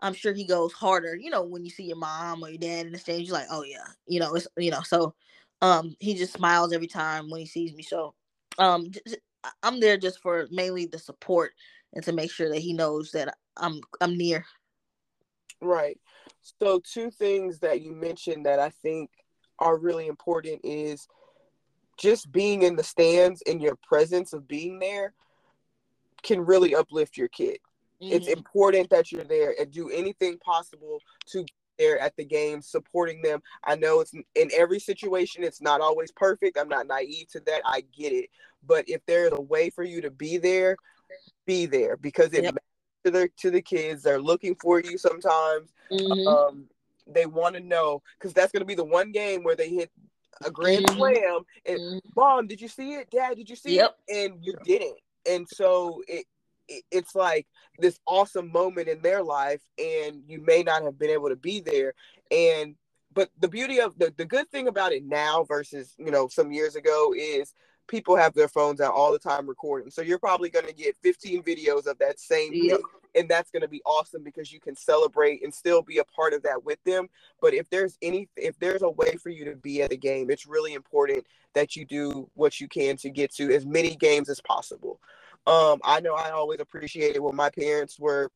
I'm sure he goes harder. You know, when you see your mom or your dad in the stage, you're like, oh yeah, you know, it's you know, so um he just smiles every time when he sees me. So um I'm there just for mainly the support and to make sure that he knows that I'm I'm near. Right. So two things that you mentioned that I think are really important is just being in the stands and your presence of being there can really uplift your kid. Mm-hmm. It's important that you're there and do anything possible to be there at the game, supporting them. I know it's in every situation, it's not always perfect. I'm not naive to that. I get it. But if there's a way for you to be there, be there because it yep. matters to the to the kids. They're looking for you sometimes. Mm-hmm. Um, they want to know because that's going to be the one game where they hit a grand mm-hmm. slam and mm-hmm. mom did you see it dad did you see yep. it and you didn't and so it it's like this awesome moment in their life and you may not have been able to be there. And but the beauty of the, the good thing about it now versus you know some years ago is people have their phones out all the time recording. So you're probably going to get 15 videos of that same yep. and that's going to be awesome because you can celebrate and still be a part of that with them. But if there's any if there's a way for you to be at a game it's really important that you do what you can to get to as many games as possible um, I know I always appreciated when my parents were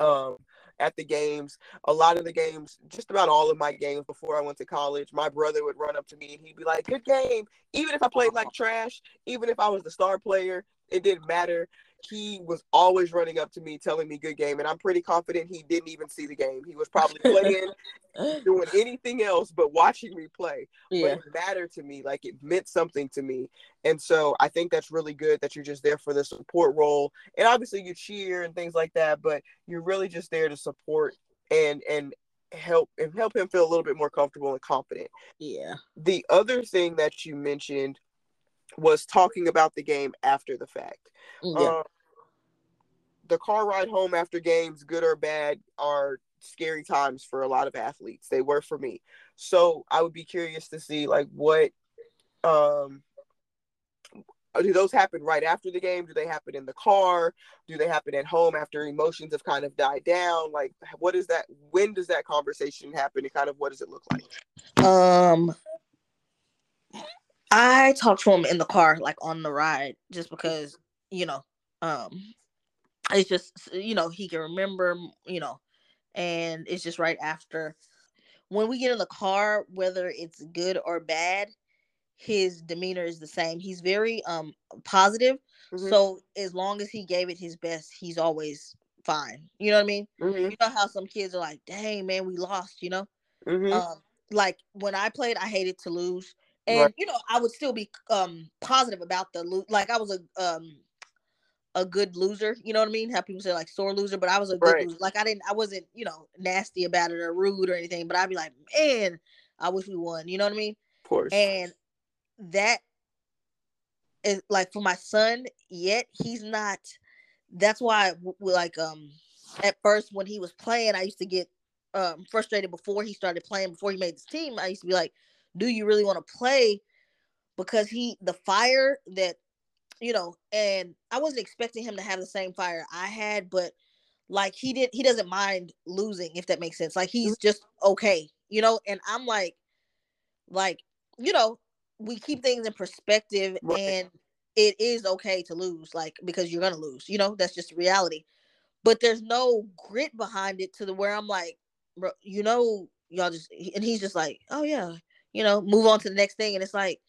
um, at the games. A lot of the games, just about all of my games before I went to college, my brother would run up to me and he'd be like, "Good game." Even if I played like trash, even if I was the star player, it didn't matter he was always running up to me telling me good game and i'm pretty confident he didn't even see the game. He was probably playing doing anything else but watching me play. Yeah. but it mattered to me like it meant something to me. And so i think that's really good that you're just there for the support role. And obviously you cheer and things like that but you're really just there to support and and help and help him feel a little bit more comfortable and confident. Yeah. The other thing that you mentioned was talking about the game after the fact yeah. Um, the car ride home after games, good or bad, are scary times for a lot of athletes. They were for me. So I would be curious to see like what um do those happen right after the game? Do they happen in the car? Do they happen at home after emotions have kind of died down? Like what is that when does that conversation happen and kind of what does it look like? Um I talked to him in the car like on the ride just because, you know, um it's just you know he can remember you know and it's just right after. When we get in the car whether it's good or bad his demeanor is the same. He's very um positive. Mm-hmm. so as long as he gave it his best he's always fine. You know what i mean? Mm-hmm. you know how some kids are like dang man we lost you know? Mm-hmm. um like when i played i hated to lose and right. you know i would still be um positive about the lo- like i was a um a good loser. You know what I mean? How people say like sore loser, but I was a good right. loser. Like I didn't, I wasn't, you know, nasty about it or rude or anything. But I'd be like, man, I wish we won. You know what I mean? Of course. And that is like for my son. Yet he's not. That's why, like, um, at first when he was playing, I used to get um frustrated before he started playing. Before he made this team, I used to be like, "Do you really want to play?" Because he, the fire that you know, and I wasn't expecting him to have the same fire I had, but like he did he doesn't mind losing if that makes sense. Like he's mm-hmm. just okay, you know, and I'm like like, you know, we keep things in perspective right. and it is okay to lose like because you're going to lose, you know, that's just reality. But there's no grit behind it to the where I'm like, bro, you know, y'all just and he's just like, "Oh yeah, you know, move on to the next thing." And it's like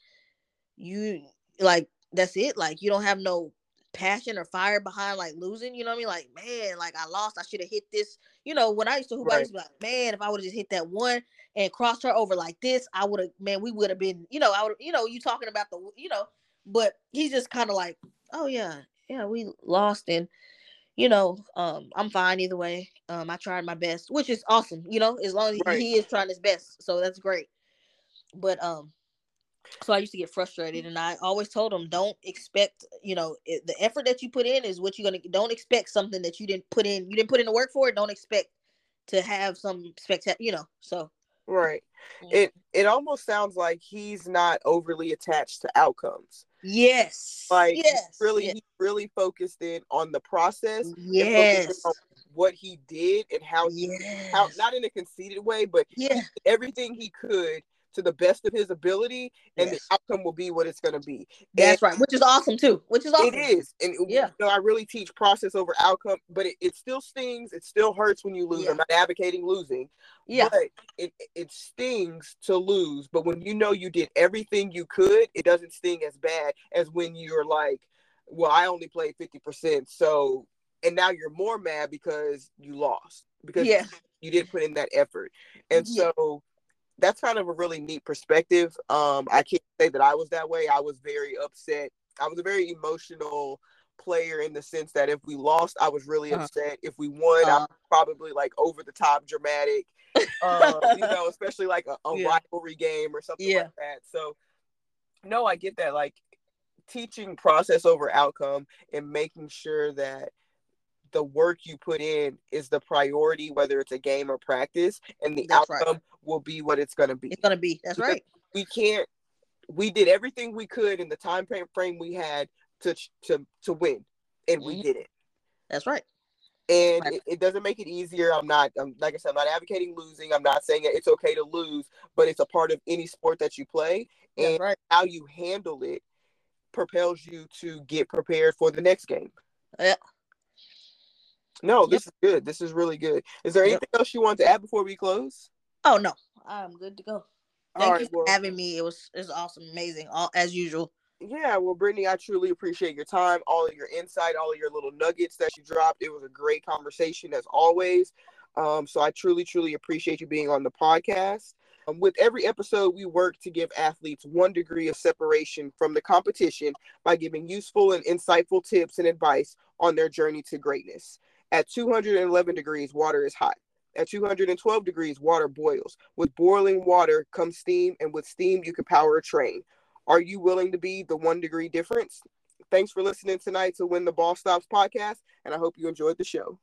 you like that's it. Like you don't have no passion or fire behind like losing. You know what I mean? Like, man, like I lost. I should have hit this. You know, when I used to hoop, right. I used to be like, man, if I would have just hit that one and crossed her over like this, I would have, man, we would have been, you know, I would, you know, you talking about the, you know, but he's just kind of like, oh yeah, yeah, we lost and you know, um, I'm fine either way. Um, I tried my best, which is awesome, you know, as long as right. he is trying his best. So that's great. But um, so I used to get frustrated, and I always told them, don't expect, you know, it, the effort that you put in is what you're gonna. Don't expect something that you didn't put in. You didn't put in the work for it. Don't expect to have some spectacular, you know. So right, yeah. it it almost sounds like he's not overly attached to outcomes. Yes, like yes, really, yes. he really focused in on the process. Yes, what he did and how he, yes. how not in a conceited way, but yeah, everything he could to the best of his ability, and yes. the outcome will be what it's going to be. That's and right, which is awesome too. Which is awesome. It is, and yeah, you know, I really teach process over outcome, but it, it still stings. It still hurts when you lose. Yeah. I'm not advocating losing. Yeah, but it it stings to lose. But when you know you did everything you could, it doesn't sting as bad as when you're like, well, I only played fifty percent, so and now you're more mad because you lost because yeah. you didn't put in that effort, and yeah. so that's kind of a really neat perspective. Um, I can't say that I was that way. I was very upset. I was a very emotional player in the sense that if we lost, I was really uh-huh. upset. If we won, uh-huh. I was probably like over the top dramatic. um, you know, especially like a, a yeah. rivalry game or something yeah. like that. So, no, I get that. Like teaching process over outcome and making sure that the work you put in is the priority, whether it's a game or practice, and the That's outcome right. will be what it's going to be. It's going to be. That's because right. We can't. We did everything we could in the time frame we had to to to win, and mm-hmm. we did it. That's right. And right. It, it, doesn't make it easier. I'm not. I'm, like I said, I'm not advocating losing. I'm not saying it's okay to lose, but it's a part of any sport that you play, and That's right. how you handle it propels you to get prepared for the next game. Yeah. No, this yep. is good. This is really good. Is there anything yep. else you want to add before we close? Oh no, I'm good to go. Thank right, you for well, having me. It was it was awesome, amazing, all as usual. Yeah, well, Britni, I truly appreciate your time, all of your insight, all of your little nuggets that you dropped. It was a great conversation as always. Um, so I truly, truly appreciate you being on the podcast. Um, with every episode, we work to give athletes one degree of separation from the competition by giving useful and insightful tips and advice on their journey to greatness. At 211 degrees, water is hot. At 212 degrees, water boils. With boiling water comes steam, and with steam, you can power a train. Are you willing to be the one degree difference? Thanks for listening tonight to When the Ball Stops podcast, and I hope you enjoyed the show.